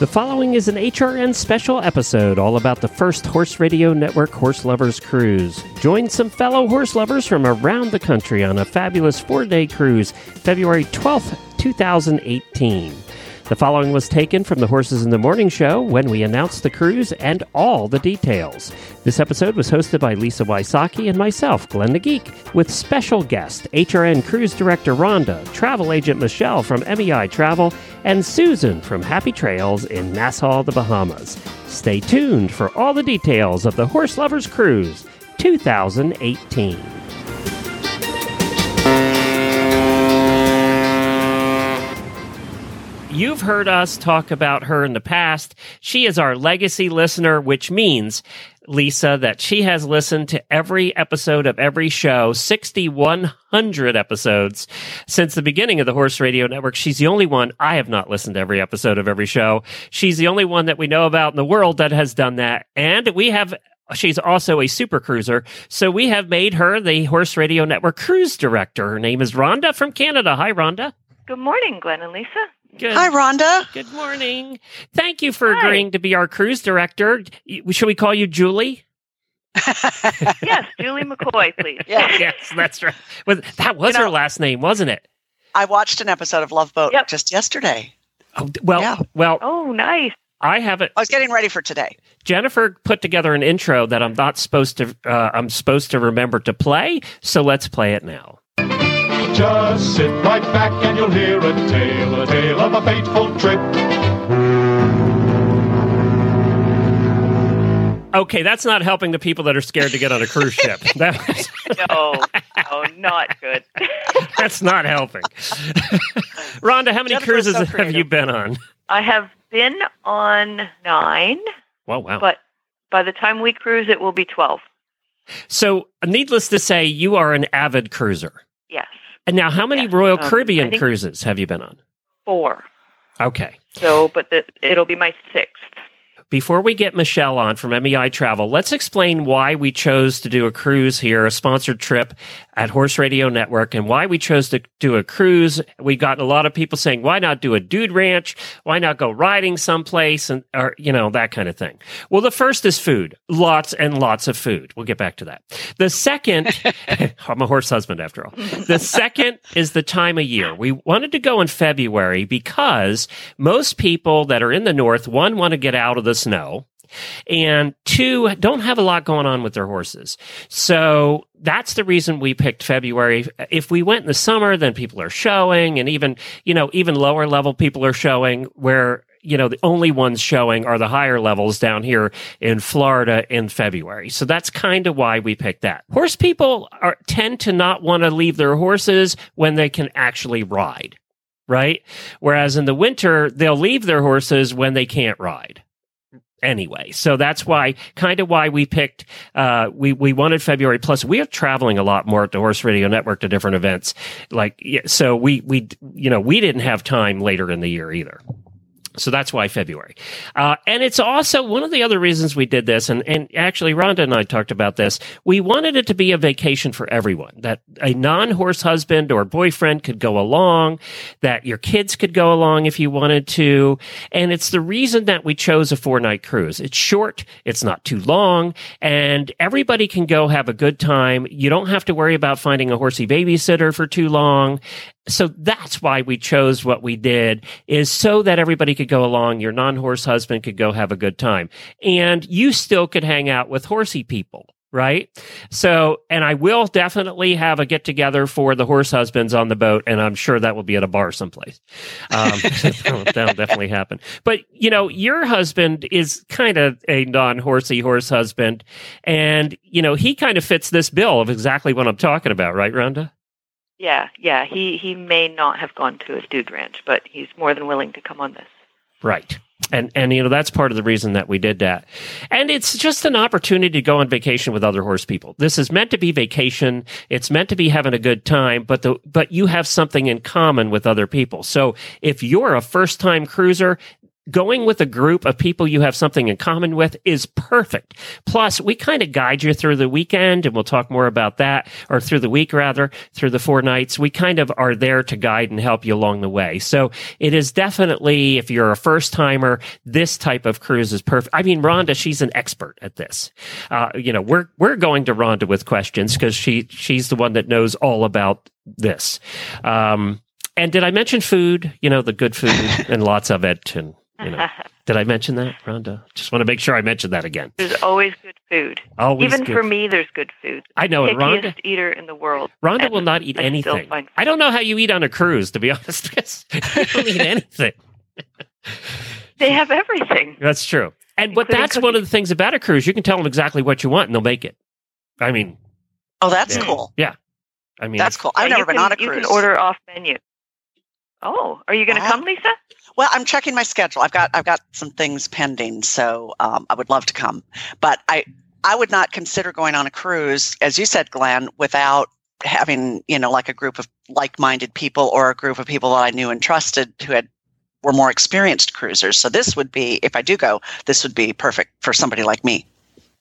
The following is an HRN special episode all about the first Horse Radio Network Horse Lovers Cruise. Join some fellow horse lovers from around the country on a fabulous four day cruise, February 12th, 2018. The following was taken from the Horses in the Morning show when we announced the cruise and all the details. This episode was hosted by Lisa Wysocki and myself, Glenn the Geek, with special guest HRN Cruise Director Rhonda, travel agent Michelle from MEI Travel, and Susan from Happy Trails in Nassau, the Bahamas. Stay tuned for all the details of the Horse Lovers Cruise 2018. You've heard us talk about her in the past. She is our legacy listener, which means, Lisa, that she has listened to every episode of every show, 6,100 episodes since the beginning of the Horse Radio Network. She's the only one. I have not listened to every episode of every show. She's the only one that we know about in the world that has done that. And we have She's also a super cruiser. So we have made her the Horse Radio Network cruise director. Her name is Rhonda from Canada. Hi, Rhonda. Good morning, Glenn and Lisa. Good. Hi, Rhonda. Good morning. Thank you for Hi. agreeing to be our cruise director. Should we call you Julie? Yes, Julie McCoy, please. Yeah. yes, that's right. Well, that was You know- her last name, wasn't it? I watched an episode of Love Boat Yep. just yesterday. Oh, well, Yeah. well, Oh, nice. I have it. I was getting ready for today. Jennifer put together an intro that I'm not supposed to. Uh, I'm supposed to remember to play. So let's play it now. Just sit right back and you'll hear a tale, a tale of a fateful trip. Okay, that's not helping the people that are scared to get on a cruise ship. That was, No, no, not good. that's not helping. Rhonda, how many Jennifer's cruises so have you been on? I have been on nine, Wow, wow. but by the time we cruise, it will be 12. So, needless to say, you are an avid cruiser. Yes, And now, how many Royal um, Caribbean cruises have you been on? four. Okay. So, but the, it'll be my sixth. Before we get Michelle on from MEI Travel, let's explain why we chose to do a cruise here, a sponsored trip at Horse Radio Network, and why we chose to do a cruise. We got a lot of people saying, why not do a dude ranch? Why not go riding someplace? And, or, you know, that kind of thing. Well, the first is food. Lots and lots of food. We'll get back to that. The second, I'm a horse husband after all. The second is the time of year. We wanted to go in February because most people that are in the north, one, want to get out of the snow. And two, don't have a lot going on with their horses. So that's the reason we picked February. If we went in the summer, then people are showing and even, you know, even lower level people are showing where, you know, the only ones showing are the higher levels down here in Florida in February. So that's kind of why we picked that. Horse people are, tend to not want to leave their horses when they can actually ride, right? Whereas in the winter, they'll leave their horses when they can't ride anyway. So that's why, kind of why we picked, uh, we, we wanted February. Plus, we are traveling a lot more at the Horse Radio Network to different events. Like, so we, we, you know, we didn't have time later in the year either. So that's why February. Uh, and it's also one of the other reasons we did this. And, and actually, Rhonda and I talked about this. We wanted it to be a vacation for everyone, that a non horse husband or boyfriend could go along, that your kids could go along if you wanted to. And it's the reason that we chose a four night cruise. It's short, it's not too long, and everybody can go have a good time. You don't have to worry about finding a horsey babysitter for too long so that's why we chose what we did is so that everybody could go along your non-horse husband could go have a good time. And you still could hang out with horsey people right? So and i will definitely have a get together for the horse husbands on the boat and i'm sure that will be at a bar someplace. Um, that'll, that'll definitely happen. But you know your husband is kind of a non-horsey horse husband and you know he kind of fits this bill of exactly what i'm talking about right rhonda Yeah, yeah. He he may not have gone to a dude ranch, but he's more than willing to come on this. Right. And and you know that's part of the reason that we did that. And it's just an opportunity to go on vacation with other horse people. This is meant to be vacation. It's meant to be having a good time, but the but you have something in common with other people. So if you're a first-time cruiser, going with a group of people you have something in common with is perfect. Plus, we kind of guide you through the weekend and we'll talk more about that or through the week rather, through the four nights. We kind of are there to guide and help you along the way. So it is definitely, if you're a first timer, this type of cruise is perfect. I mean, Rhonda, she's an expert at this. Uh, you know, we're, we're going to Rhonda with questions because she, she's the one that knows all about this. Um, and did I mention food? You know, the good food and lots of it and you know, did I mention that, Rhonda? Just want to make sure I mentioned that again. There's always good food. Always Even good. for me, there's good food. I know it. Pickiest Rhonda, eater in the world. Rhonda will not eat I anything. I don't know how you eat on a cruise, to be honest. because you don't eat anything. They have everything. That's true. And but Including that's one of the things about a cruise. You can tell them exactly what you want, and they'll make it. I mean, Oh, that's Yeah. cool. Yeah, I mean, That's cool. I've Yeah, uh, never you been can, on a You can order off menu. Oh, are you going to Wow. come, Lisa? Well, I'm checking my schedule. I've got I've got some things pending, so um, I would love to come. But I I would not consider going on a cruise, as you said, Glenn, without having you know like a group of like-minded people or a group of people that I knew and trusted who had were more experienced cruisers. So this would be, if I do go, this would be perfect for somebody like me.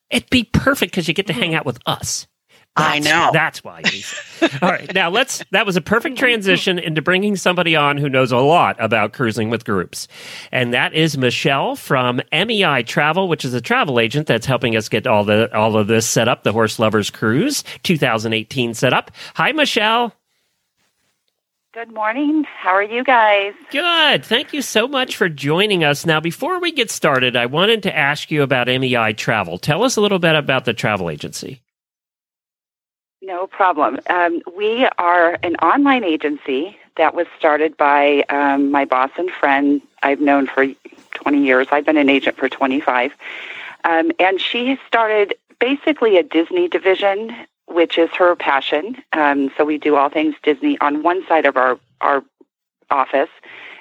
It'd be perfect because you get to hang out with us. I know. That's why. Lisa. All right. Now let's, that was a perfect transition into bringing somebody on who knows a lot about cruising with groups. And that is Michelle from MEI Travel, which is a travel agent that's helping us get all the, all of this set up, the Horse Lovers Cruise 2018 set up. Hi, Michelle. Good morning. How are you guys? Good. Thank you so much for joining us. Now, before we get started, I wanted to ask you about MEI Travel. Tell us a little bit about the travel agency. No problem. Um, we are an online agency that was started by um, my boss and friend I've known for 20 years. I've been an agent for 25. Um, and she started basically a Disney division, which is her passion. Um, so we do all things Disney on one side of our, our office.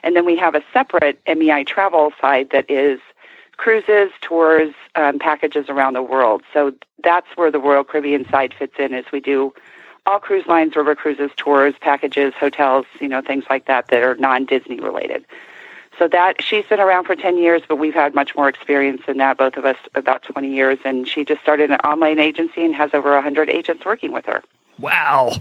And then we have a separate MEI travel side that is cruises, tours, um, packages around the world. So that's where the Royal Caribbean side fits in. Is we do all cruise lines, river cruises, tours, packages, hotels, you know, things like that that are non-Disney related. So that she's been around for 10 years, but we've had much more experience than that, both of us about 20 years. And she just started an online agency and has over 100 agents working with her. Wow.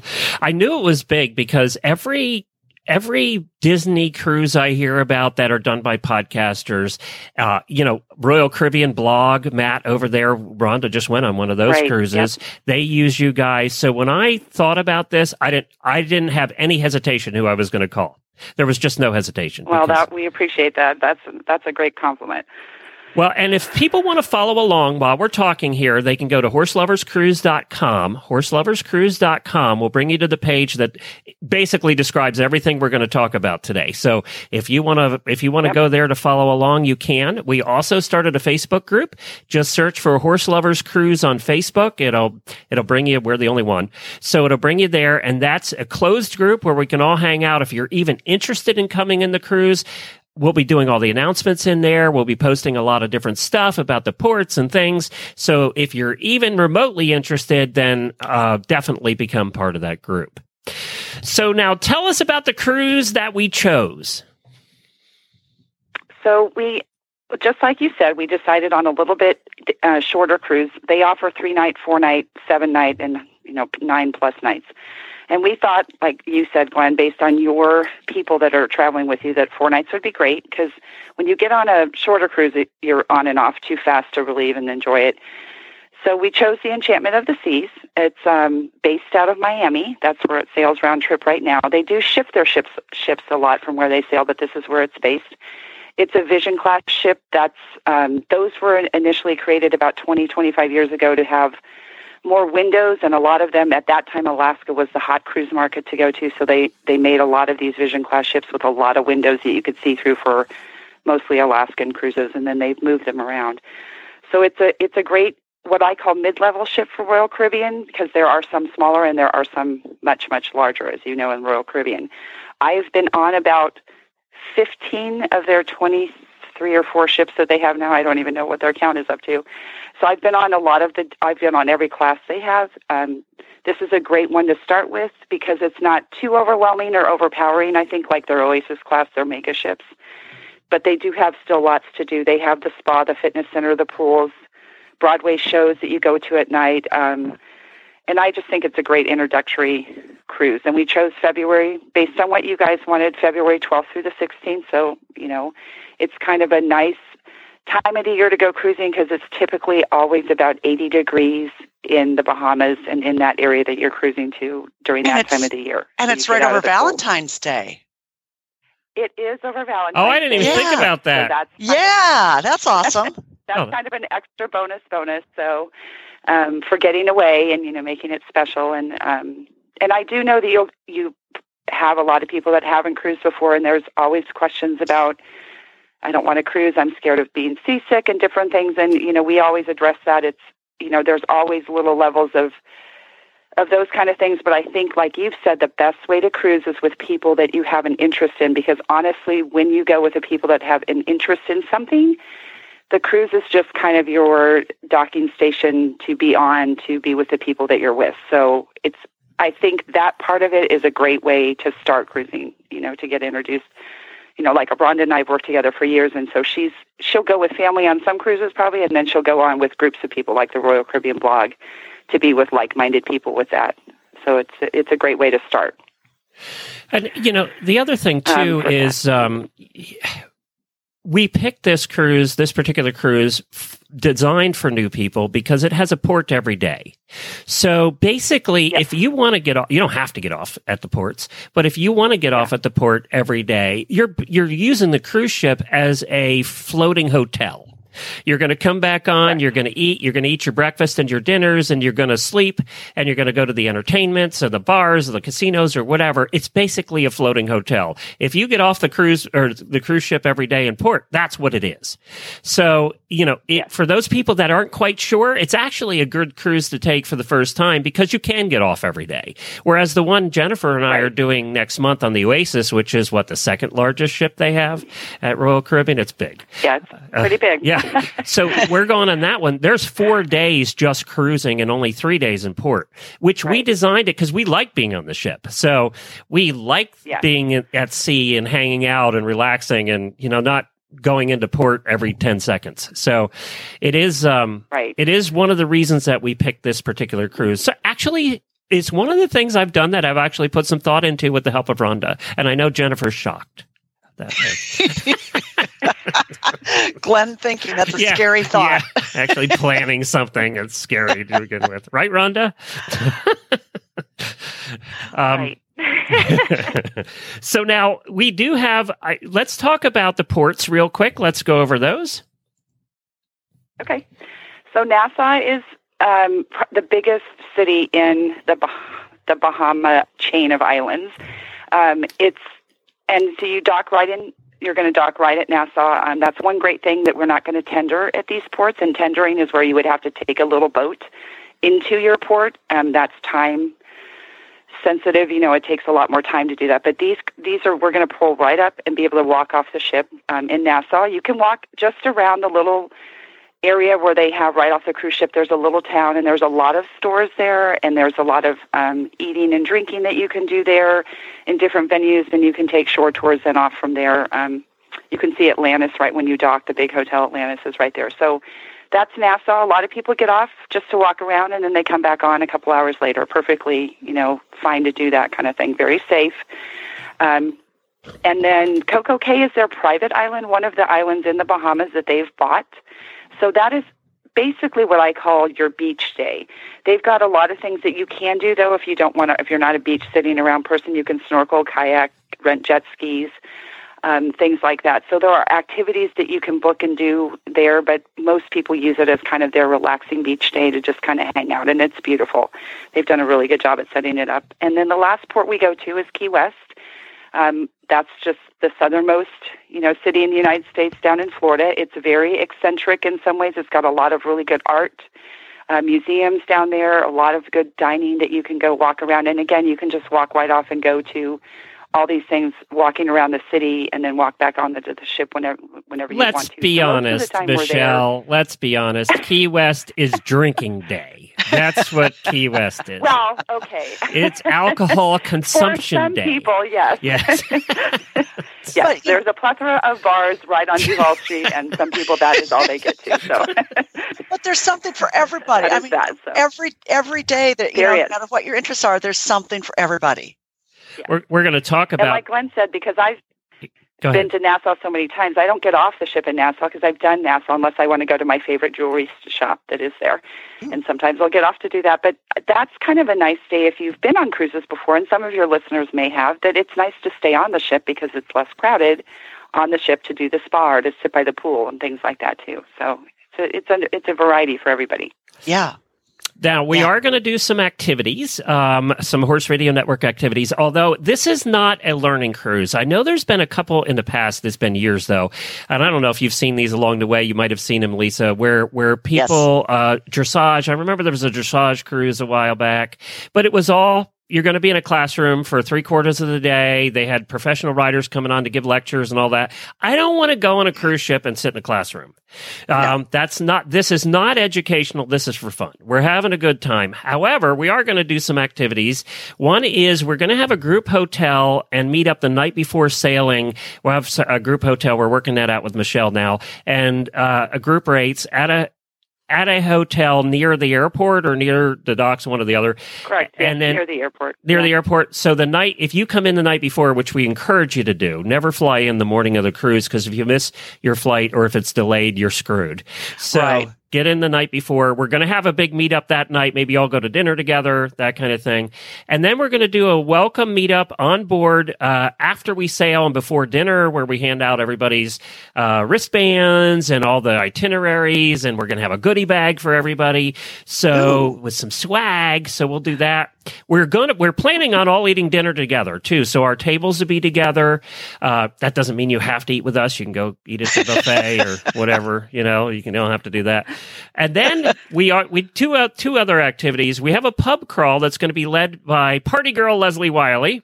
I knew it was big because every every Disney cruise I hear about that are done by podcasters, uh, you know, Royal Caribbean blog, Matt over there, Rhonda just went on one of those Right, cruises. They use you guys. So when I thought about this, I didn't I didn't have any hesitation who I was going to call. There was just no hesitation. Well, that we appreciate that. That's that's a great compliment. Well, and if people want to follow along while we're talking here, they can go to horseloverscruise.com. Horseloverscruise.com will bring you to the page that basically describes everything we're going to talk about today. So if you want to, if you want to Yep. go there to follow along, you can. We also started a Facebook group. Just search for Horse Lovers Cruise on Facebook. It'll, it'll bring you, we're the only one. So it'll bring you there. And that's a closed group where we can all hang out. If you're even interested in coming in the cruise, We'll be doing all the announcements in there. We'll be posting a lot of different stuff about the ports and things. So if you're even remotely interested, then uh, definitely become part of that group. So now tell us about the cruise that we chose. So we, just like you said, we decided on a little bit uh, shorter cruise. They offer three night, four night, seven night, and you know nine plus nights. And we thought, like you said, Glenn, based on your people that are traveling with you, that four nights would be great because when you get on a shorter cruise, you're on and off too fast to relieve and enjoy it. So we chose the Enchantment of the Seas. It's um, based out of Miami. That's where it sails round trip right now. They do shift their ships ships a lot from where they sail, but this is where it's based. It's a Vision class ship. That's um, those were initially created about 20, 25 years ago to have more windows, and a lot of them at that time, Alaska was the hot cruise market to go to. So they they made a lot of these Vision class ships with a lot of windows that you could see through for mostly Alaskan cruises, and then they've moved them around. So it's a it's a great what I call mid-level ship for Royal Caribbean because there are some smaller and there are some much much larger, as you know, in Royal Caribbean. I've been on about 15 of their 23 or 4 ships that they have now. I don't even know what their count is up to. So I've been on a lot of the, I've been on every class they have. Um, this is a great one to start with because it's not too overwhelming or overpowering. I think like their Oasis class, their mega ships. but they do have still lots to do. They have the spa, the fitness center, the pools, Broadway shows that you go to at night. Um, and I just think it's a great introductory cruise. And we chose February based on what you guys wanted, February 12th through the 16th. So, you know, it's kind of a nice time of the year to go cruising because it's typically always about 80 degrees in the Bahamas and in that area that you're cruising to during And that time of the year. And So it's right over of the cold. Valentine's Day. It is over Valentine's. Day. Oh, I didn't even Day. think Yeah. about So that. that's Yeah, that's awesome. that's Oh. kind of an extra bonus bonus. So um, for getting away and you know making it special and um, and I do know that you you have a lot of people that haven't cruised before and there's always questions about I don't want to cruise. I'm scared of being seasick and different things. And you know we always address that. It's you know there's always little levels of of those kind of things. But I think, like you've said, the best way to cruise is with people that you have an interest in. Because honestly, when you go with the people that have an interest in something, the cruise is just kind of your docking station to be on to be with the people that you're with. So it's I think that part of it is a great way to start cruising, you know, to get introduced. You know, like Rhonda and I have worked together for years and so she's she'll go with family on some cruises probably and then she'll go on with groups of people like the Royal Caribbean blog to be with like minded people with that. So it's it's a great way to start. And you know, the other thing too Um, is um, we picked this cruise, this particular cruise, f- designed for new people because it has a port every day. So basically, Yes. if you want to get off, you don't have to get off at the ports, but if you want to get off at the port every day, you're you're using the cruise ship as a floating hotel. You're going to come back on, you're going to eat, you're going to eat your breakfast and your dinners, and you're going to sleep, and you're going to go to the entertainments or the bars or the casinos or whatever. It's basically a floating hotel. If you get off the cruise or the cruise ship every day in port, that's what it is. So, you know, it, for those people that aren't quite sure, it's actually a good cruise to take for the first time because you can get off every day. Whereas the one Jennifer and I are doing next month on the Oasis, which is what the second largest ship they have at Royal Caribbean, it's big. Yeah, it's uh, pretty big. Yeah. So we're going on that one. There's four days just cruising and only three days in port, which we designed it because we like being on the ship. So we like Yeah. being at sea and hanging out and relaxing and, you know, not going into port every 10 seconds. So it is, um, Right. it is one of the reasons that we picked this particular cruise. So actually, it's one of the things I've done that I've actually put some thought into with the help of Rhonda. And I know Jennifer's shocked. That, Glenn thinking that's a Yeah, scary thought. yeah. Actually, planning something that's scary to begin with, right, Rhonda? um, right. so now we do have. I, let's talk about the ports real quick. Let's go over those. Okay. So Nassau is um, pr- the biggest city in the bah- the Bahama chain of islands. Um, it's and so you dock right in. You're going to dock right at Nassau. Um, that's one great thing that we're not going to tender at these ports. And tendering is where you would have to take a little boat into your port. Um, that's time sensitive. You know, it takes a lot more time to do that. But these these are we're going to pull right up and be able to walk off the ship um, in Nassau. You can walk just around the little area where they have right off the cruise ship. There's a little town, and there's a lot of stores there, and there's a lot of um, eating and drinking that you can do there in different venues, and you can take shore tours then off from there. Um, you can see Atlantis right when you dock. The big hotel Atlantis is right there. So that's Nassau. A lot of people get off just to walk around, and then they come back on a couple hours later. Perfectly, you know, fine to do that kind of thing. Very safe. Um, and then Coco Cay is their private island, one of the islands in the Bahamas that they've bought. So that is basically what I call your beach day. They've got a lot of things that you can do though if you don't want to if you're not a beach sitting around person, you can snorkel, kayak, rent jet skis, um, things like that. So there are activities that you can book and do there, but most people use it as kind of their relaxing beach day to just kind of hang out and it's beautiful. They've done a really good job at setting it up. And then the last port we go to is Key West. Um, that's just the southernmost, you know, city in the United States down in Florida. It's very eccentric in some ways. It's got a lot of really good art, uh, museums down there, a lot of good dining that you can go walk around. And again, you can just walk right off and go to all these things, walking around the city, and then walk back on the, the ship whenever whenever you Let's want to. be So most of the honest, time we're. Michelle. Let's be honest. Key West is drinking day. That's what Key West is. Well, okay. It's alcohol For consumption some day. people, yes. Yes. Yes, But, there's a plethora of bars right on Duval Street, and some people that is all they get to. So but there's something for everybody. that I mean, that. So every every day that you know, no matter what your interests are, there's something for everybody. We're, we're going to talk about. and like Glenn said, because I've been to Nassau so many times, I don't get off the ship in Nassau because I've done Nassau unless I want to go to my favorite jewelry shop that is there. Hmm. And sometimes I'll get off to do that. But that's kind of a nice day if you've been on cruises before, and some of your listeners may have, that it's nice to stay on the ship because it's less crowded on the ship to do the spa or to sit by the pool and things like that too. So it's a, it's a, it's a variety for everybody. Yeah. Now we Yeah. are going to do some activities, um, some Horse Radio Network activities. Although this is not a learning cruise, I know there's been a couple in the past. It's been years though, and I don't know if you've seen these along the way. You might have seen them, Lisa, where where people uh, dressage. I remember there was a dressage cruise a while back, but it was all. You're going to be in a classroom for three quarters of the day. They had professional writers coming on to give lectures and all that. I don't want to go on a cruise ship and sit in a classroom. Um, That's not, this is not educational. This is for fun. We're having a good time. However, we are going to do some activities. One is we're going to have a group hotel and meet up the night before sailing. We'll have a group hotel. We're working that out with Michelle now and, uh, a group rates at a, at a hotel near the airport or near the docks, one or the other Correct. And then- near the airport. near Yeah. the airport. So the night, if you come in the night before, which we encourage you to do, never fly in the morning of the cruise because if you miss your flight or if it's delayed, you're screwed. So Right. Get in the night before. We're going to have a big meetup that night. Maybe all go to dinner together, that kind of thing. And then we're going to do a welcome meetup on board uh, after we sail and before dinner, where we hand out everybody's uh, wristbands and all the itineraries, and we're going to have a goodie bag for everybody. So with some swag. So we'll do that. We're going to we're planning on all eating dinner together too. So our tables will be together. Uh, that doesn't mean you have to eat with us. You can go eat at the buffet or whatever. You know, you can don't have to do that. And then we are we two uh, two other activities. We have a pub crawl that's going to be led by party girl Leslie Wylie.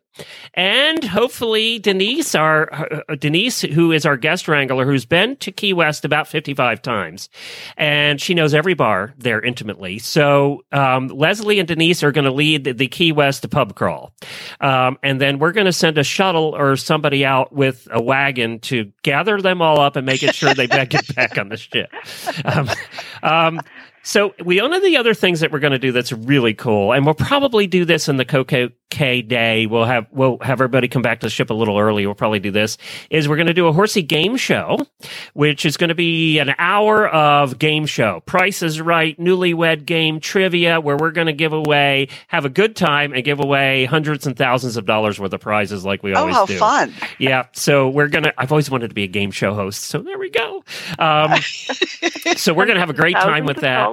And hopefully Denise, our uh, Denise, who is our guest wrangler, who's been to Key West about fifty-five times, and she knows every bar there intimately. So um, Leslie and Denise are going to lead the, the Key West pub crawl, um, and then we're going to send a shuttle or somebody out with a wagon to gather them all up and make it sure they get back on the ship. Um, um, so we one of the other things that we're going to do that's really cool, and we'll probably do this in the Coco Cay day. We'll have we'll have everybody come back to the ship a little early. We'll probably do this. Is we're going to do a horsey game show, which is going to be an hour of game show. Price is Right, newlywed game trivia, where we're going to give away, have a good time, and give away hundreds and thousands of dollars worth of prizes, like we always do. Oh, how do. fun. Yeah. So we're going to, I've always wanted to be a game show host. So there we go. Um, so we're going to have a great time with that.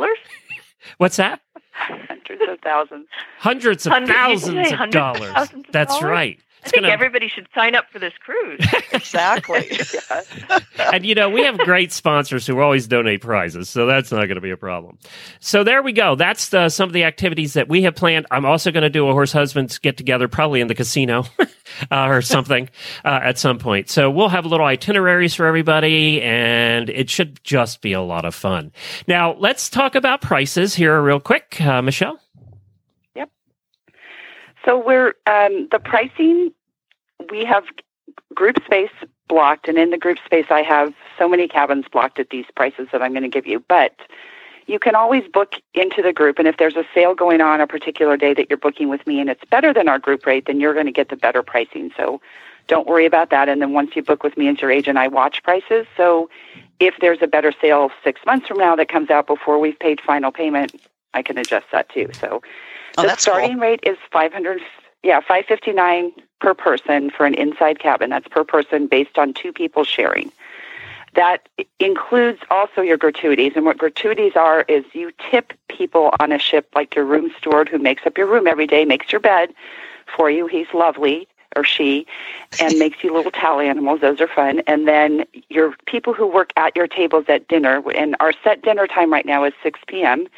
What's that? Hundreds of thousands. Hundreds of Hundred- thousands of hundreds of dollars. thousands of That's dollars? right. I It's think gonna, everybody should sign up for this cruise. Exactly. Yeah. and you know, we have great sponsors who always donate prizes, so that's not going to be a problem. So there we go. That's the, some of the activities that we have planned. I'm also going to do a horse husbands get together, probably in the casino uh, or something uh, at some point. So we'll have little itineraries for everybody, and it should just be a lot of fun. Now let's talk about prices here real quick, uh, Michelle. So we're um, the pricing. We have group space blocked, and in the group space, I have so many cabins blocked at these prices that I'm going to give you. But you can always book into the group, and if there's a sale going on a particular day that you're booking with me, and it's better than our group rate, then you're going to get the better pricing. So don't worry about that. And then once you book with me as your agent, I watch prices. So if there's a better sale six months from now that comes out before we've paid final payment, I can adjust that too. So Oh, the starting cool. rate is 500 yeah 559 per person for an inside cabin. That's per person based on two people sharing. That includes also your gratuities. And what gratuities are is you tip people on a ship like your room steward who makes up your room every day makes your bed for you. He's lovely or she and makes you little towel animals. Those are fun. And then your people who work at your tables at dinner and our set dinner time right now is 6 p.m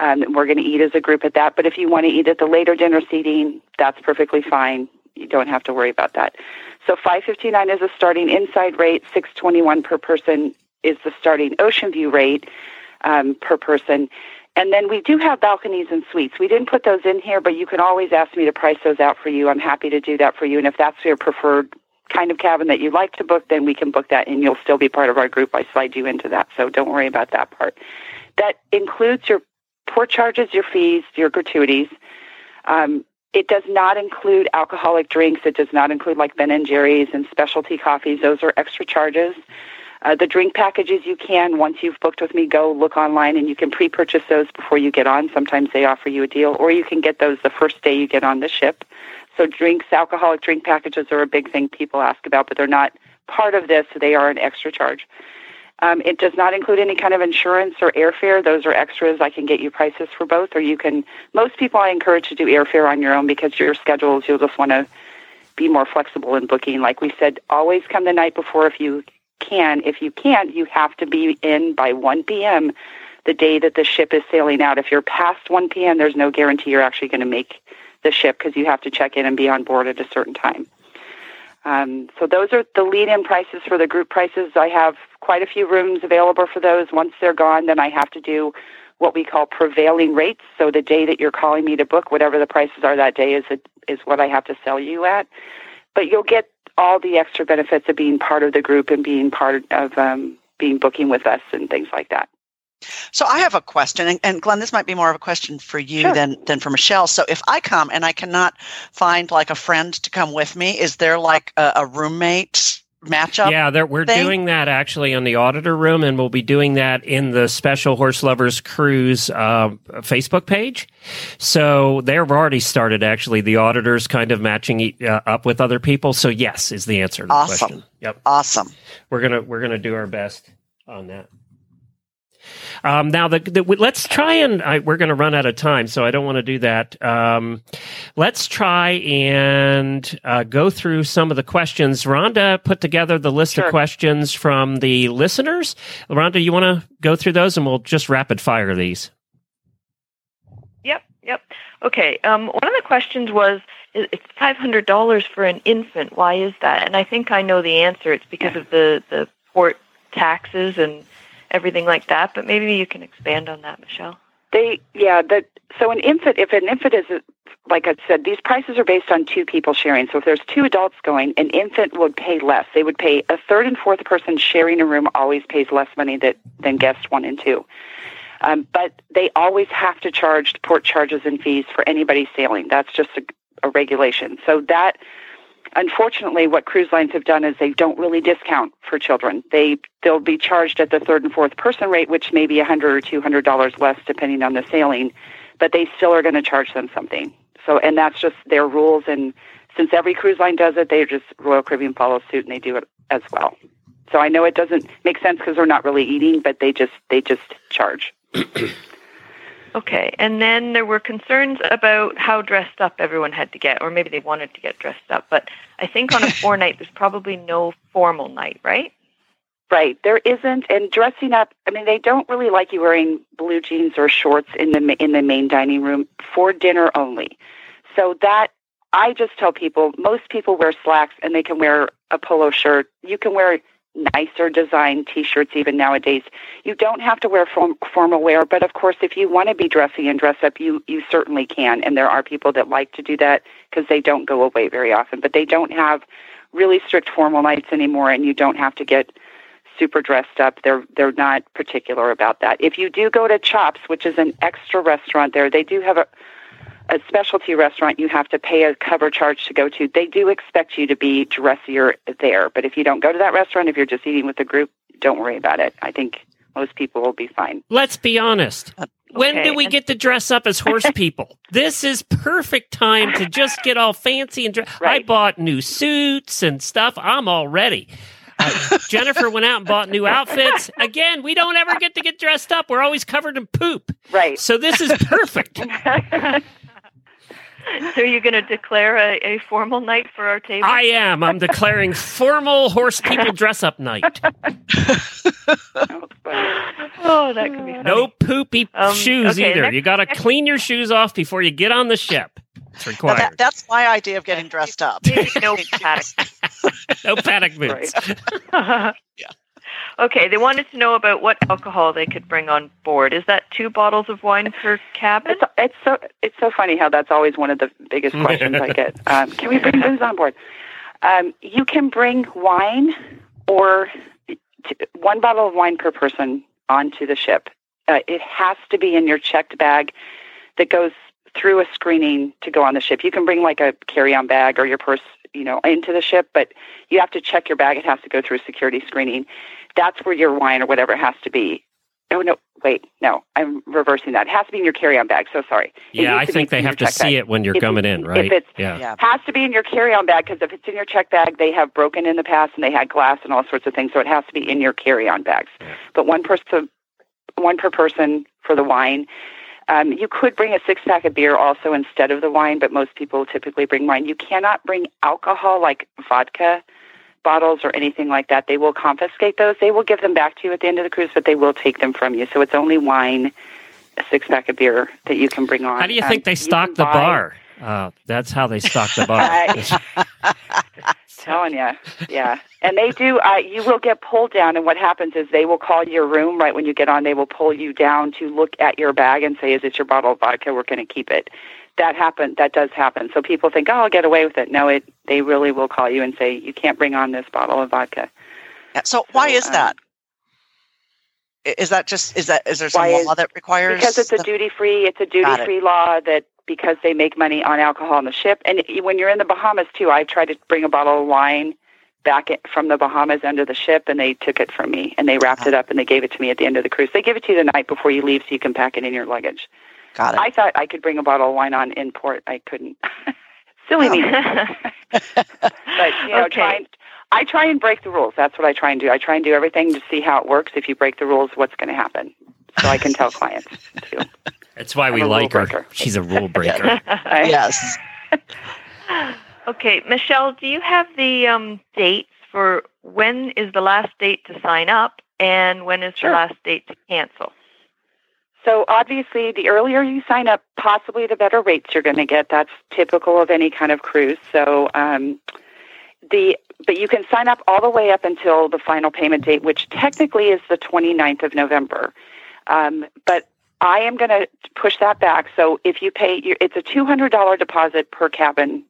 um, we're going to eat as a group at that. But if you want to eat at the later dinner seating, that's perfectly fine. You don't have to worry about that. So 559 is a starting inside rate. 621 per person is the starting ocean view rate um, per person. And then we do have balconies and suites. We didn't put those in here, but you can always ask me to price those out for you. I'm happy to do that for you. And if that's your preferred kind of cabin that you'd like to book, then we can book that and you'll still be part of our group. I slide you into that. So don't worry about that part. That includes your port charges, your fees, your gratuities. Um, it does not include alcoholic drinks. It does not include like Ben and Jerry's and specialty coffees. Those are extra charges. Uh, the drink packages you can, once you've booked with me, go look online and you can pre purchase those before you get on. Sometimes they offer you a deal, or you can get those the first day you get on the ship. So, drinks, alcoholic drink packages are a big thing people ask about, but they're not part of this. They are an extra charge. Um, it does not include any kind of insurance or airfare. Those are extras. I can get you prices for both, or you can. Most people I encourage to do airfare on your own because your schedules, you'll just want to be more flexible in booking. Like we said, always come the night before if you can. If you can't, you have to be in by 1 p.m. the day that the ship is sailing out. If you're past 1 p.m., there's no guarantee you're actually going to make the ship because you have to check in and be on board at a certain time. Um, so those are the lead-in prices for the group prices. I have quite a few rooms available for those. Once they're gone, then I have to do what we call prevailing rates. So the day that you're calling me to book, whatever the prices are that day is a, is what I have to sell you at. But you'll get all the extra benefits of being part of the group and being part of um, being booking with us and things like that. So I have a question, and, and Glenn, this might be more of a question for you Sure. than than for Michelle. So if I come and I cannot find like a friend to come with me, is there like a, a roommate matchup? Yeah, there, we're thing? doing that actually in the auditor room, and we'll be doing that in the Special Horse Lovers Cruise uh, Facebook page. So they've already started actually the auditors kind of matching uh, up with other people. So yes, is the answer to the Awesome. question. Yep, Awesome. we're gonna we're gonna do our best on that. Um, now, the, the let's try and I, we're going to run out of time, so I don't want to do that. Um, let's try and uh, go through some of the questions. Rhonda put together the list of questions from the listeners. Rhonda, you want to go through those, and we'll just rapid fire these. Yep, yep. Okay. Um, one of the questions was, it's five hundred dollars for an infant. Why is that? And I think I know the answer. It's because of the the port taxes and everything like that. But maybe you can expand on that, Michelle. They, yeah, that. So an infant, if an infant is, like I said, these prices are based on two people sharing. So if there's two adults going, an infant would pay less. They would pay a third and fourth person sharing a room always pays less money that, than guest one and two. Um, but they always have to charge port charges and fees for anybody sailing. That's just a, a regulation. So that, unfortunately, what cruise lines have done is they don't really discount for children. They they'll be charged at the third and fourth person rate, which may be a hundred or two hundred dollars less depending on the sailing, but they still are going to charge them something. So, and that's just their rules. And since every cruise line does it, they just Royal Caribbean follows suit and they do it as well. So I know it doesn't make sense because they're not really eating, but they just they just charge. Okay. And then there were concerns about how dressed up everyone had to get, or maybe they wanted to get dressed up. But I think on a four night, there's probably no formal night, right? Right. There isn't, and dressing up. I mean, they don't really like you wearing blue jeans or shorts in the in the main dining room for dinner only. So that I just tell people, most people wear slacks and they can wear a polo shirt. You can wear nicer design T-shirts even nowadays. You don't have to wear form, formal wear, but of course, if you want to be dressy and dress up, you you certainly can. And there are people that like to do that because they don't go away very often. But they don't have really strict formal nights anymore, and you don't have to get super dressed up. They're they're not particular about that. If you do go to Chops, which is an extra restaurant there, they do have a a specialty restaurant you have to pay a cover charge to go to. They do expect you to be dressier there. But if you don't go to that restaurant, if you're just eating with the group, don't worry about it. I think most people will be fine. Let's be honest. When Okay, do we get to dress up as horse people? this is perfect time to just get all fancy and dress. I bought new suits and stuff. I'm all ready. Uh, Jennifer went out and bought new outfits. Again, we don't ever get to get dressed up. We're always covered in poop. Right. So this is perfect. So you're going to declare a, a formal night for our table? I am. I'm declaring formal horse people dress up night. oh, that could be funny. No poopy Um, shoes okay, either. next- you got to clean your shoes off before you get on the ship. It's required. that, that's my idea of getting dressed up. No paddock. no paddock boots. Yeah. Okay, they wanted to know about what alcohol they could bring on board. Is that two bottles of wine per cabin? It's it's so it's so funny how that's always one of the biggest questions I get. Um, can we bring booze on board? Um, you can bring wine or t- one bottle of wine per person onto the ship. Uh, it has to be in your checked bag that goes through a screening to go on the ship. You can bring like a carry-on bag or your purse, you know, into the ship, but you have to check your bag. It has to go through a security screening. That's where your wine or whatever has to be. Oh no, wait, no, I'm reversing that. It has to be in your carry-on bag. So sorry. It Yeah, I think they have to see bag. it when you're If- coming in, right? if it's- yeah. Yeah. has to be in your carry-on bag because if it's in your check bag, they have broken in the past and they had glass and all sorts of things. So it has to be in your carry-on bags. Yeah. But one person, one per person for the wine. Um, you could bring a six-pack of beer also instead of the wine, but most people typically bring wine. You cannot bring alcohol like vodka bottles or anything like that. They will confiscate those. They will give them back to you at the end of the cruise, but they will take them from you. So it's only wine, a six-pack of beer that you can bring on. How do you Um, think they stock the buy- bar? Uh, that's how they stock the bar. I- telling you, yeah. And they do. Uh, you will get pulled down, and what happens is they will call your room right when you get on. They will pull you down to look at your bag and say, "Is it your bottle of vodka? We're going to keep it." That happen. That does happen. So people think, "Oh, I'll get away with it." No, it. They really will call you and say, "You can't bring on this bottle of vodka." Yeah, So why is um, that? That just is that is there some is- law that requires because it's a the- duty free it's a duty free law that because they make money on alcohol on the ship and when you're in the bahamas too i tried to bring a bottle of wine back from the bahamas under the ship and they took it from me and they wrapped it up and they gave it to me at the end of the cruise they give it to you the night before you leave so you can pack it in your luggage got it? i thought i could bring a bottle of wine on in port i couldn't silly me but you know Okay. trying i try and break the rules that's what i try and do i try and do everything to see how it works if you break the rules what's going to happen so i can tell clients too That's why we I'm a rule like her. breaker. She's a rule breaker. I- yes. okay, Michelle, do you have the um, dates for when is the last date to sign up and when is Sure. the last date to cancel? Obviously, the earlier you sign up, possibly the better rates you're going to get. That's typical of any kind of cruise. So um, the but you can sign up all the way up until the final payment date, which technically is the 29th of November. Um, but I am going to push that back. So if you pay, it's a $200 deposit per cabin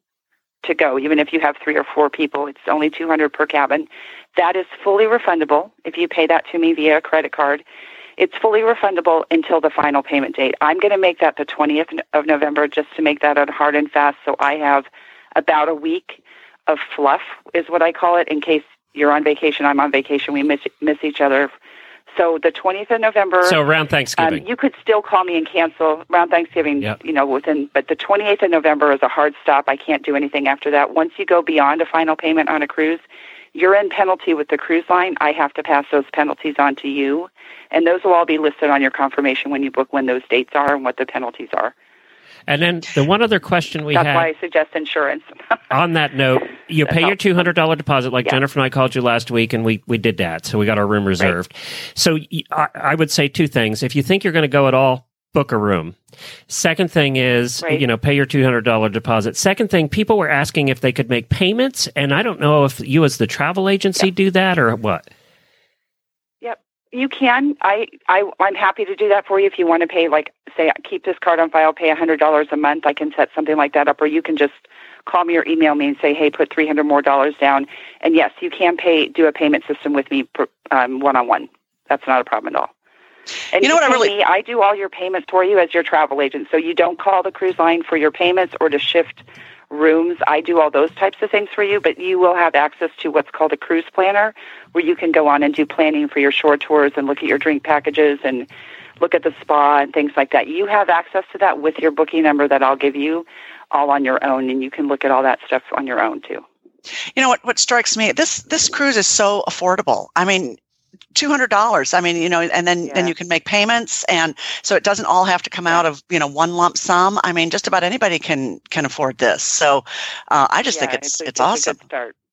to go. Even if you have three or four people, it's only 200 per cabin. That is fully refundable if you pay that to me via a credit card. It's fully refundable until the final payment date. I'm going to make that the 20th of November just to make that a hard and fast. So I have about a week of fluff, is what I call it, in case you're on vacation, I'm on vacation, we miss, miss each other. So the 20th of November. So around Um, Thanksgiving. you could still call me and cancel around Thanksgiving, Yep. you know, within, but the 28th of November is a hard stop. I can't do anything after that. Once you go beyond a final payment on a cruise, you're in penalty with the cruise line. I have to pass those penalties on to you. And those will all be listed on your confirmation when you book when those dates are and what the penalties are. and then the one other question we That's had why I suggest insurance. on that note, you pay your two hundred dollar deposit, like Yeah. Jennifer and I called you last week, and we we did that, so we got our room reserved. So I would say two things: if you think you're going to go at all, book a room. Second thing is, Right. you know, pay your two hundred dollar deposit. Second thing, people were asking if they could make payments, and I don't know if you, as the travel agency, do that or what. Yep, you can. I, I, I'm happy to do that for you if you want to pay, like, say, keep this card on file, pay $100 a month. I can set something like that up, or you can just call me or email me and say, hey, put 300 more dollars down. And yes, you can pay, do a payment system with me one on one. That's not a problem at all. And You know what I really- me, I do all your payments for you as your travel agent. So you don't call the cruise line for your payments or to shift rooms. I do all those types of things for you, but you will have access to what's called a cruise planner where you can go on and do planning for your shore tours and look at your drink packages and look at the spa and things like that. You have access to that with your booking number that I'll give you all on your own and you can look at all that stuff on your own too. You know what? What strikes me this this cruise is so affordable. I mean, two hundred dollars. I mean, you know, and then then you can make payments, and so it doesn't all have to come out of you know one lump sum. I mean, just about anybody can can afford this. So uh, I just think Yeah, it's a- it's, a awesome.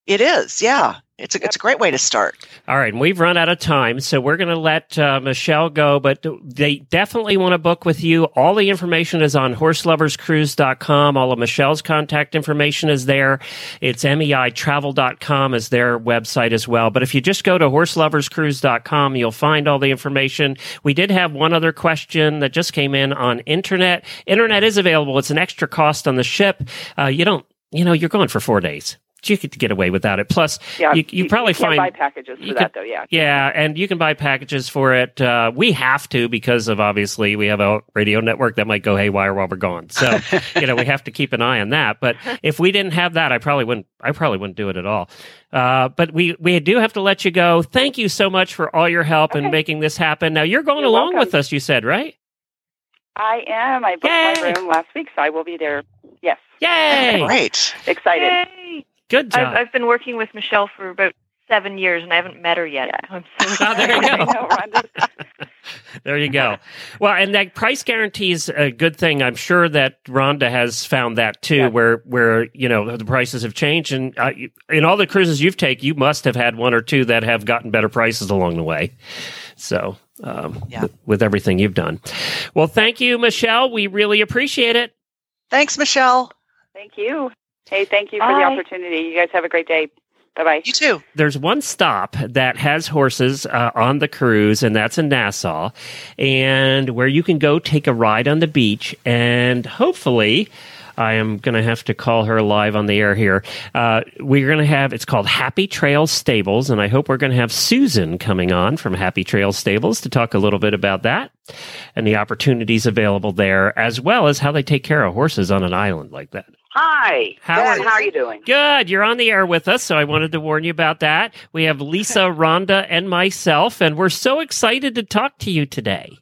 It is, yeah. It's a it's a great way to start. All right, and we've run out of time, so we're going to let uh, Michelle go, but they definitely want to book with you. All the information is on horseloverscruise.com. All of Michelle's contact information is there. It's meitravel.com is their website as well. But if you just go to horseloverscruise.com, you'll find all the information. We did have one other question that just came in on internet. Internet is available. It's an extra cost on the ship. Uh, you don't, you know, you're going for four days. You could get away without it. Plus, Yeah, you, you probably can't find buy packages for you that could- though. Yeah. yeah, and you can buy packages for it. Uh, we have to because of obviously we have a radio network that might go haywire while we're gone. So you know we have to keep an eye on that. But if we didn't have that, I probably wouldn't. I probably wouldn't do it at all. Uh, but we we do have to let you go. Thank you so much for all your help in making this happen. Now you're going You're along welcome. with us. You said right? I am. I booked Yay! my room last week, so I will be there. Yes. Yay! Great. Excited. Yay! Good I've, job. I've been working with Michelle for about seven years, and I haven't met her yet. Yeah. I'm so Oh, there you go. Rhonda. There you go. Well, and that price guarantee is a good thing. I'm sure that Rhonda has found that too, Yeah. where where you know the prices have changed, and uh, in all the cruises you've taken, you must have had one or two that have gotten better prices along the way. So, um, Yeah. with, with everything you've done, well, thank you, Michelle. We really appreciate it. Thanks, Michelle. Thank you. Hey, thank you for the opportunity. You guys have a great day. Bye bye. You too. There's one stop that has horses uh, on the cruise, and that's in Nassau, and where you can go take a ride on the beach, and hopefully. I am going to have to call her live on the air here. Uh, we're going to have, it's called Happy Trail Stables, and I hope we're going to have Susan coming on from Happy Trail Stables to talk a little bit about that and the opportunities available there, as well as how they take care of horses on an island like that. Hi. How Good. are- How are you doing? Good. You're on the air with us, so I wanted to warn you about that. We have Lisa, Rhonda, and myself, and we're so excited to talk to you today.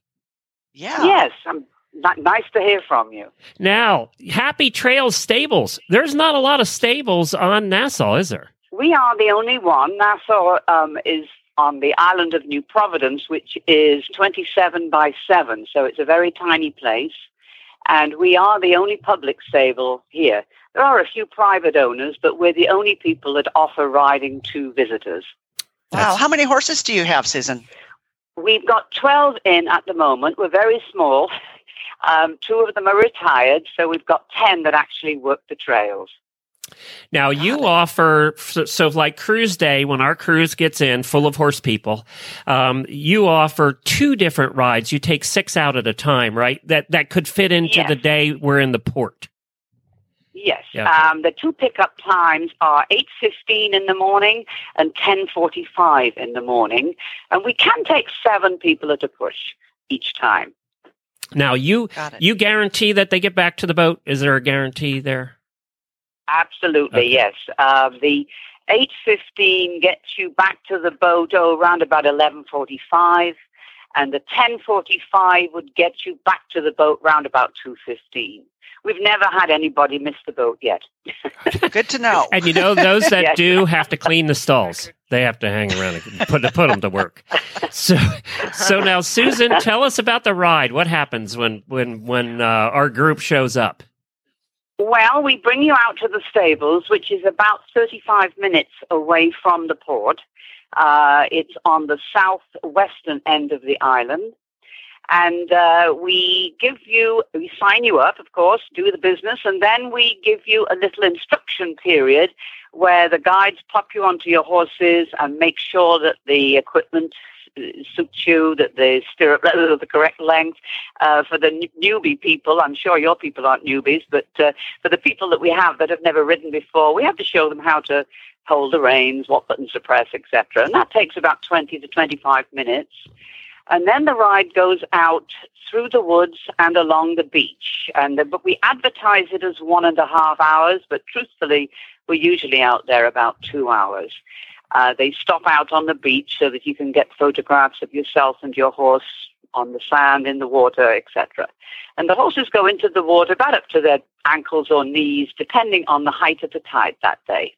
Yeah. Yes. I'm n- nice to hear from you. Now, Happy Trails Stables. There's not a lot of stables on Nassau, is there? We are the only one. Nassau um, is on the island of New Providence, which is 27 by 7, so it's a very tiny place. And we are the only public stable here. There are a few private owners, but we're the only people that offer riding to visitors. Wow. How many horses do you have, Susan? We've got 12 in at the moment. We're very small. Um, two of them are retired, so we've got 10 that actually work the trails. Now, you offer, so, so like Cruise Day, when our cruise gets in full of horse people, um, you offer two different rides. You take six out at a time, right? That, that could fit into Yes. the day we're in the port. Yes. Yeah. Um, the two pickup times are 8.15 in the morning and 10.45 in the morning. And we can take seven people at a push each time. Now, you, you guarantee that they get back to the boat? Is there a guarantee there? Absolutely, Okay. yes. Uh, the 8.15 gets you back to the boat, oh, around about 11.45. And the 10.45 would get you back to the boat round about 2.15. We've never had anybody miss the boat yet. Good to know. And you know, those that Yes. do have to clean the stalls. They have to hang around and put put them to work. So, so now, Susan, tell us about the ride. What happens when when when uh, our group shows up? Well, we bring you out to the stables, which is about 35 minutes away from the port. Uh, it's on the southwestern end of the island. And uh, we give you, we sign you up, of course, do the business, and then we give you a little instruction period where the guides pop you onto your horses and make sure that the equipment suits you, that the stirrup level are the correct length. Uh, for the newbie people, I'm sure your people aren't newbies, but uh, for the people that we have that have never ridden before, we have to show them how to hold the reins, what buttons to press, etc. And that takes about 20 to 25 minutes. And then the ride goes out through the woods and along the beach. And but we advertise it as one and a half hours, but truthfully, we're usually out there about two hours. Uh, they stop out on the beach so that you can get photographs of yourself and your horse on the sand, in the water, etc. And the horses go into the water about up to their ankles or knees, depending on the height of the tide that day.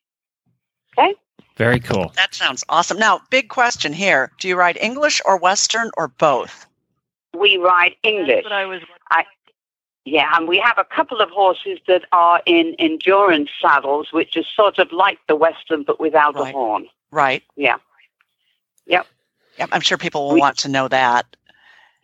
Okay? Very cool. That sounds awesome. Now, big question here. Do you ride English or Western or both? We ride English. That's what I was. Yeah, and we have a couple of horses that are in endurance saddles, which is sort of like the Western but without a horn. Right. Yeah. Yep. Yep. I'm sure people will We- want to know that.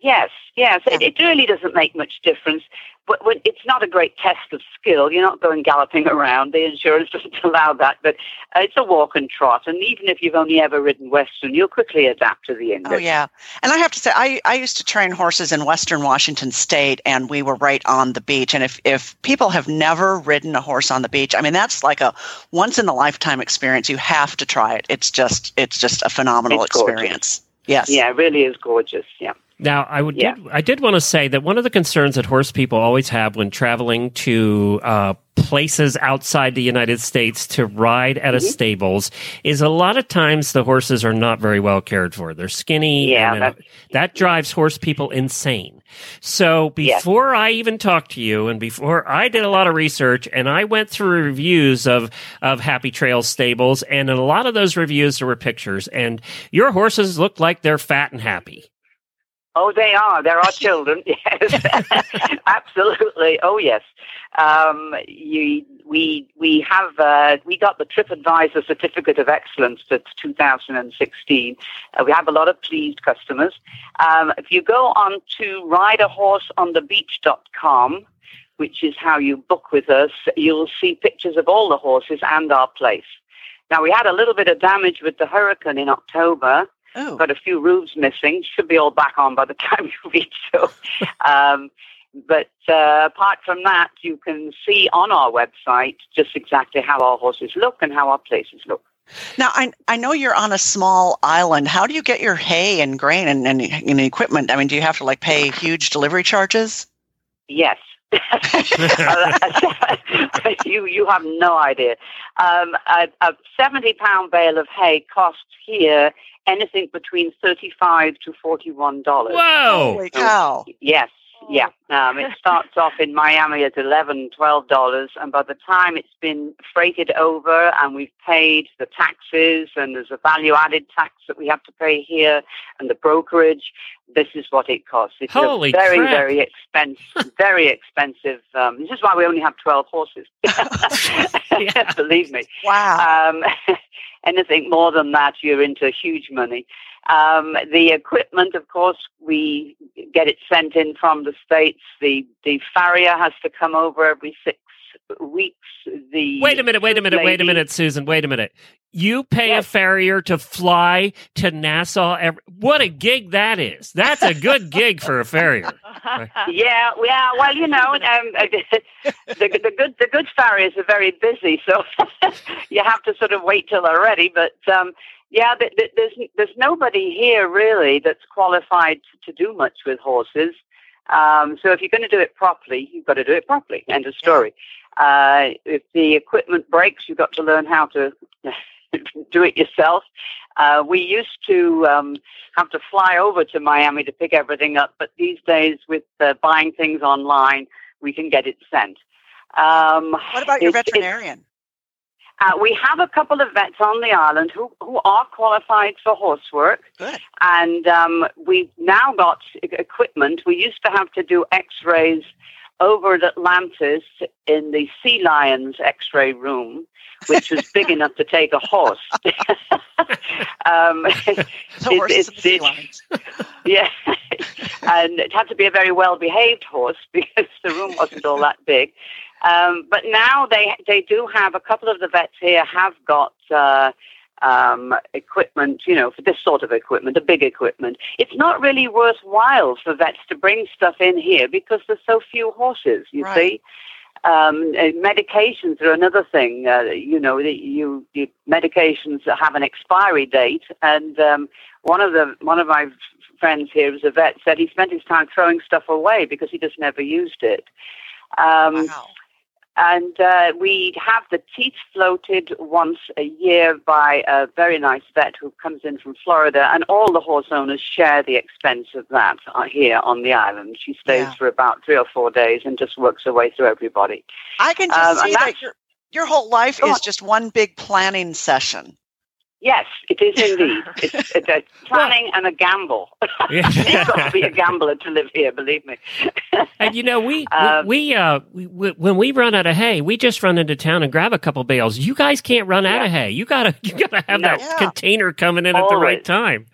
Yes, yes. It, it really doesn't make much difference. But when, it's not a great test of skill. You're not going galloping around. The insurance doesn't allow that. But uh, it's a walk and trot. And even if you've only ever ridden Western, you'll quickly adapt to the English. Oh yeah, and I have to say, I, I used to train horses in Western Washington State, and we were right on the beach. And if if people have never ridden a horse on the beach, I mean that's like a once in a lifetime experience. You have to try it. It's just it's just a phenomenal It's gorgeous. experience. Yes. Yeah, it really is gorgeous. Yeah. Now, I would Yeah. did, I did want to say that one of the concerns that horse people always have when traveling to uh, places outside the United States to ride at a Mm-hmm. stables is a lot of times the horses are not very well cared for. They're skinny. Yeah, and that's- that drives horse people insane. So before I even talked to you, and before I did a lot of research, and I went through reviews of of Happy Trails stables, and in a lot of those reviews there were pictures, and your horses look like they're fat and happy. Oh, they are. There are children. Yes, absolutely. Oh, yes. Um, you, we we have uh, we got the TripAdvisor Certificate of Excellence for 2016. Uh, we have a lot of pleased customers. Um, if you go on to rideahorseonthebeach.com, which is how you book with us, you'll see pictures of all the horses and our place. Now we had a little bit of damage with the hurricane in October Oh, got a few roofs missing. Should be all back on by the time you reach. So, um, but uh, apart from that, you can see on our website just exactly how our horses look and how our places look. now I I know you're on a small island. How do you get your hay and grain and, and, and equipment? I mean, do you have to like pay huge delivery charges? Yes. You you have no idea. Um, a, a seventy pound bale of hay costs here anything between thirty five to forty one dollars. Wow! Holy cow! Yes, yeah. Um, it starts off in Miami at eleven, twelve dollars, and by the time it's been freighted over and we've paid the taxes and there's a value-added tax that we have to pay here and the brokerage, this is what it costs. It's Holy a very, crap. very expensive, very expensive. Um, this is why we only have twelve horses. Believe me. Wow. Um, anything more than that, you're into huge money. Um, the equipment, of course, we get it sent in from the states. The the farrier has to come over every six weeks. The Wait a minute, wait a minute, wait a minute, Susan, wait a minute. You pay Yes. a farrier to fly to Nassau. Every, what a gig that is. That's a good gig for a farrier. Yeah, yeah. Well, you know, um, the, the good the good farriers are very busy, so you have to sort of wait till they're ready. But um, yeah, th- th- there's there's nobody here really that's qualified to do much with horses. Um, so if you're going to do it properly, you've got to do it properly. End of story. Uh, if the equipment breaks, you've got to learn how to do it yourself. Uh, we used to um, have to fly over to Miami to pick everything up, but these days, with uh, buying things online, we can get it sent. Um, What about your veterinarian? uh, we have a couple of vets on the island who, who are qualified for horse work, Good. and um, we've now got equipment. We used to have to do X-rays over at Atlantis in the Sea Lions X-ray room, which was big enough to take a horse. um, It- horses and the sea it's- lions. yeah, and it had to be a very well-behaved horse because the room wasn't all that big. Um, but now they they do have a couple of the vets here have got uh, um, equipment, you know, for this sort of equipment, the big equipment. It's not really worthwhile for vets to bring stuff in here because there's so few horses. You Right. see. Um, medications are another thing. Uh, you know, you, you medications have an expiry date, and um, one of the one of my friends here who's a vet said he spent his time throwing stuff away because he just never used it. Um, Wow. And uh, we have the teeth floated once a year by a very nice vet who comes in from Florida, and all the horse owners share the expense of that uh, here on the island. She stays Yeah. for about three or four days and just works her way through everybody. I can just Um, see that your your whole life is on. just one big planning session. Yes, it is indeed. it's, it's a planning and a gamble. You've got to be a gambler to live here, believe me. and you know, we Um, we, we uh we, we, when we run out of hay, we just run into town and grab a couple bales. You guys can't run out of hay. You gotta you gotta have No. that Yeah. container coming in at the right time.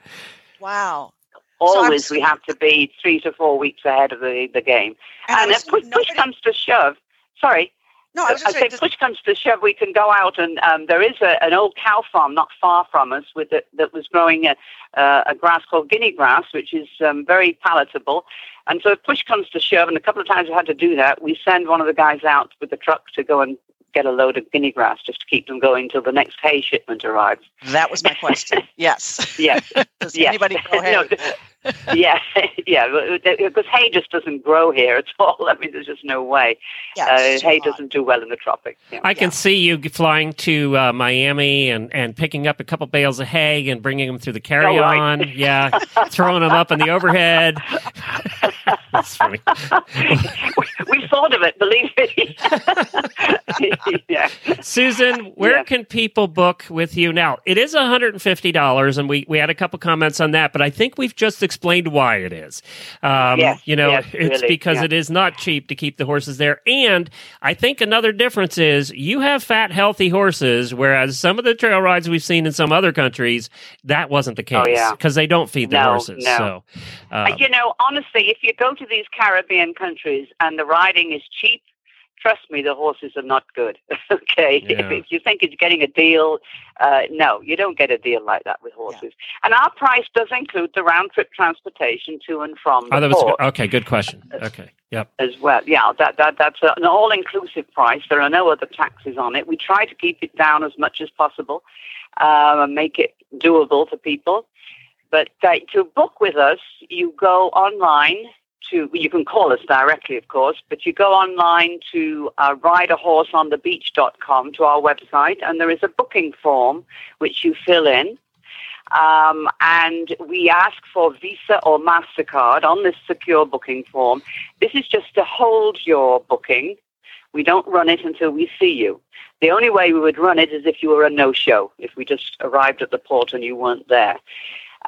Wow. Always, was- we have to be three to four weeks ahead of the, the game. And And, if push, push comes to shove, sorry, No, I was I just say saying, just- push comes to shove, we can go out and um, there is a, an old cow farm not far from us with it, that was growing a, uh, a grass called guinea grass, which is um, very palatable. And so if push comes to shove, and a couple of times we had to do that, we send one of the guys out with the truck to go and get a load of guinea grass just to keep them going till the next hay shipment arrives. that was my question. yes. Yes. Does Yes. anybody go No, ahead? yeah, yeah, because hay just doesn't grow here at all. I mean, there's just no way. yeah, Uh, hay hot. doesn't do well in the tropics. Yeah. I can Yeah. see you flying to uh, Miami and, and picking up a couple bales of hay and bringing them through the carry on. Yeah, throwing them up in the overhead. That's funny. we thought of it, believe me. yeah. Susan, where Yeah. can people book with you now? It is $150, and we, we had a couple comments on that, but I think we've just explained why it is. Um, Yes, you know, yes, it's really, because yeah. it is not cheap to keep the horses there. And I think another difference is you have fat, healthy horses, whereas some of the trail rides we've seen in some other countries, that wasn't the case Oh, yeah. because they don't feed their No, horses. no. So, Uh, uh, you know, honestly, if you go to these Caribbean countries and the riding is cheap, trust me, the horses are not good. okay, Yeah. if, if you think it's getting a deal, uh, no, you don't get a deal like that with horses. And our price does include the round trip transportation to and from the oh, that was port okay. Good question. Okay. Yep. as well. Yeah, that that that's an all-inclusive price. There are no other taxes on it. We try to keep it down as much as possible um, and make it doable for people. But uh, to book with us, you go online to. You can call us directly, of course, but you go online to uh, rideahorseonthebeach.com to our website, and there is a booking form which you fill in. Um, and we ask for Visa or MasterCard on this secure booking form. This is just to hold your booking. We don't run it until we see you. The only way we would run it is if you were a no show, if we just arrived at the port and you weren't there.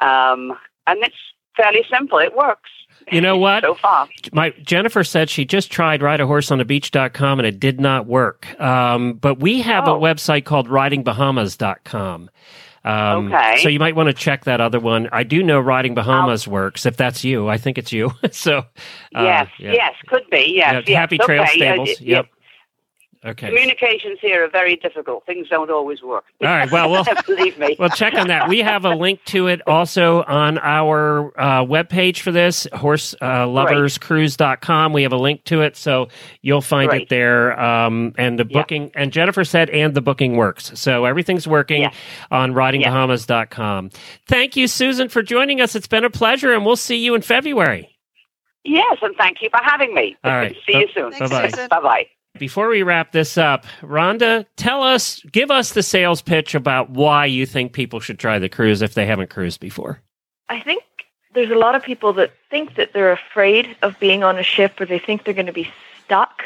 Um, and it's fairly simple. It works. You know what? So far. my Jennifer said she just tried rideahorseonthebeach.com and it did not work. Um, but we have Oh. a website called ridingbahamas.com. Um, Okay. So you might want to check that other one. I do know Riding Bahamas works. If that's you, I think it's you. so uh, yes, yeah. yes, could be. Yes, Yeah, yes. Happy Trail okay. Stables. y- y- yep. Okay. Communications here are very difficult. Things don't always work. All right. Well, we'll Believe me. well check on that. We have a link to it also on our uh, webpage for this horseloverscruise.com. We have a link to it, so you'll find it there. Um, and the Yeah. booking, and Jennifer said, and the booking works. So everything's working Yes. on ridingbahamas.com. Thank you, Susan, for joining us. It's been a pleasure, and we'll see you in February. Yes, and thank you for having me. All right. See you soon. Bye-bye. Bye bye. Before we wrap this up, Rhonda, tell us, give us the sales pitch about why you think people should try the cruise if they haven't cruised before. I think there's a lot of people that think that they're afraid of being on a ship or they think they're going to be stuck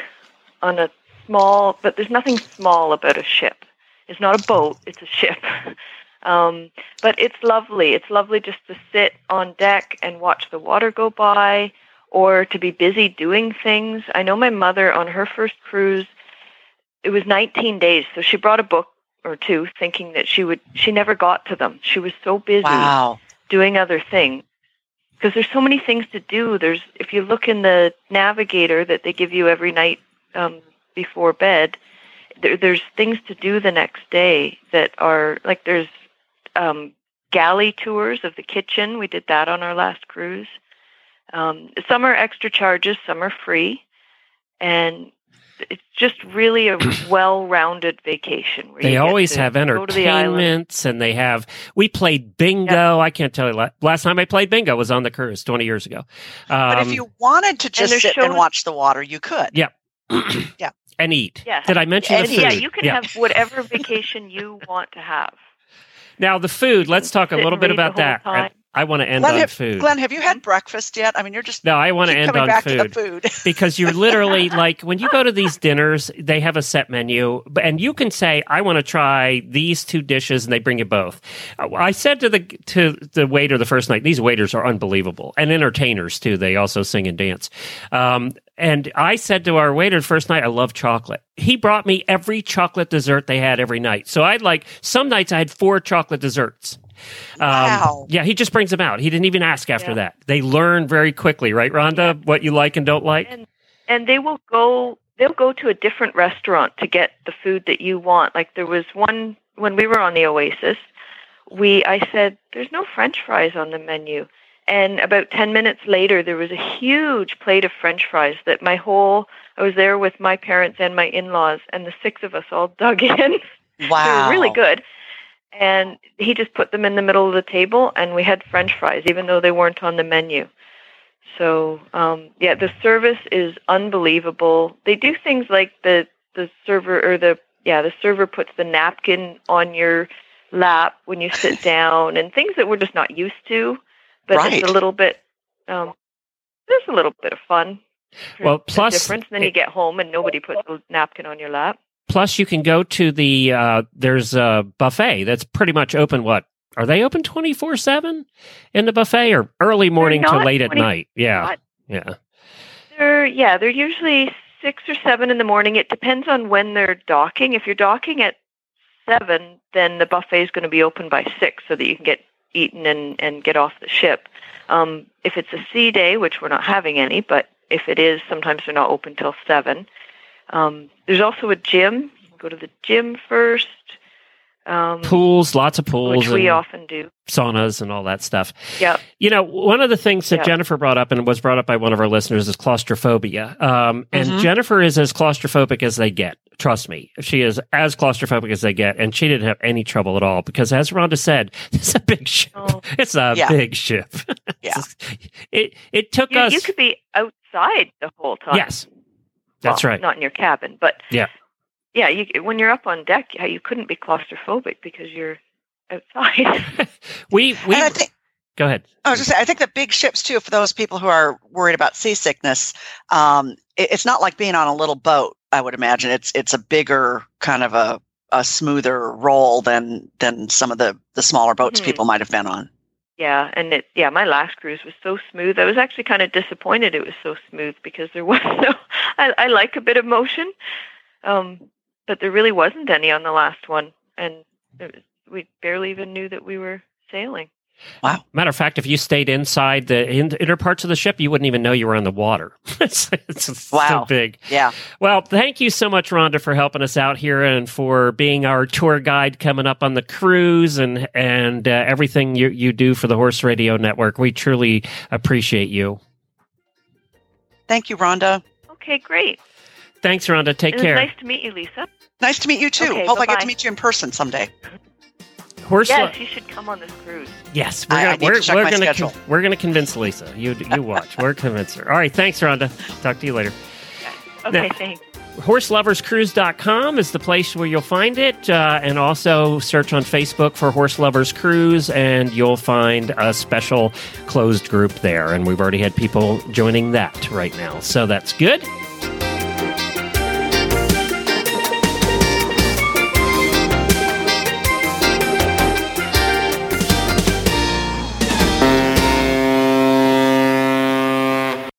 on a small, but there's nothing small about a ship. It's not a boat, it's a ship. um, but it's lovely. It's lovely just to sit on deck and watch the water go by or to be busy doing things. I know my mother on her first cruise, it was 19 days, so she brought a book or two thinking that she would, she never got to them. She was so busy Wow. doing other things because there's so many things to do there's if you look in the navigator that they give you every night um, before bed there, there's things to do the next day that are like there's um, galley tours of the kitchen we did that on our last cruise um, some are extra charges some are free and it's just really a well-rounded vacation. Where They always have go to the entertainments and they have, we played bingo. I can't tell you, last time I played bingo was on the cruise 20 years ago. Um, But if you wanted to just there's sit and watch the water, you could. Yeah. Yeah. And eat. Yes. Did I mention And the food? yeah, you can have whatever vacation you want to have. Now, the food, let's talk a little bit about the whole that. I want to end Glenn, on have, food. Glenn, have you had breakfast yet? I mean, you're just no, I want to end on back food. to the food. because you're literally like when you go to these dinners they have a set menu and you can say i want to try these two dishes and they bring you both Uh, i said to the to the waiter the first night these waiters are unbelievable and entertainers too they also sing and dance um, and i said to our waiter the first night i love chocolate he brought me every chocolate dessert they had every night so i'd like some nights i had four chocolate desserts Um, Wow. Yeah, he just brings them out. He didn't even ask after Yeah. that. They learn very quickly, right, Rhonda? What you like and don't like. And and they will go they'll go to a different restaurant to get the food that you want. Like there was one when we were on the Oasis, we I said there's no french fries on the menu. And about 10 minutes later there was a huge plate of french fries that my whole I was there with my parents and my in-laws and the six of us all dug in. Wow. They were really good. And he just put them in the middle of the table, and we had French fries, even though they weren't on the menu. So, um, yeah, the service is unbelievable. They do things like the the server or the yeah the server puts the napkin on your lap when you sit down, and things that we're just not used to. But Right. it's a little bit. Um, there's a little bit of fun. Well, plus- difference. And then you get home and nobody puts a napkin on your lap. Plus, you can go to the uh, there's a buffet that's pretty much open. What are they open twenty four seven in the buffet or early morning to late at night? Yeah, not. yeah. They're yeah, they're usually six or seven in the morning. It depends on when they're docking. If you're docking at seven, then the buffet is going to be open by six, so that you can get eaten and and get off the ship. Um, if it's a sea day, which we're not having any, but if it is, sometimes they're not open till seven. Um, there's also a gym. Go to the gym first, um, Pools, lots of pools, which we and often do. saunas, and all that stuff. Yeah. You know, one of the things that Yeah. Jennifer brought up and was brought up by one of our listeners is claustrophobia. Um, and Mhm. Jennifer is as claustrophobic as they get. Trust me, she is as claustrophobic as they get, and she didn't have any trouble at all because, as Rhonda said, it's a big ship. Oh. It's a Yeah. big ship. Yeah. it it took You, us. you could be outside the whole time. yes, that's Well, right. Not in your cabin, but Yeah. yeah. You, when you're up on deck, yeah, you couldn't be claustrophobic because you're outside. we we think go ahead. I was just saying, I think the big ships too, for those people who are worried about seasickness, um, it, it's not like being on a little boat. I would imagine it's it's a bigger kind of a, a smoother roll than than some of the the smaller boats Mhm. people might have been on. Yeah, and it yeah, my last cruise was so smooth. I was actually kind of disappointed it was so smooth because there was no. I, I like a bit of motion, um, but there really wasn't any on the last one, and was, we barely even knew that we were sailing. Matter of fact, if you stayed inside the inner parts of the ship, you wouldn't even know you were on the water. it's, it's so big. Yeah, Well, thank you so much, Rhonda, for helping us out here and for being our tour guide coming up on the cruise and and uh, everything you you do for the Horse Radio Network. We truly appreciate you. thank you, Rhonda. Okay, great. Thanks, Rhonda. Take it care. nice to meet you, Lisa. Nice to meet you too. Okay, Hope I get to meet you in person someday. Horse. Yes, you should come on this cruise. yes, we're I- I gonna need to we're, check we're my gonna schedule. we're gonna convince Lisa. You you watch. we're convince her. All right. Thanks, Rhonda. Talk to you later. Okay, Now- thanks. horseloverscruise.com is the place where you'll find it uh, and also search on facebook for horse lovers cruise and you'll find a special closed group there and we've already had people joining that right now so that's good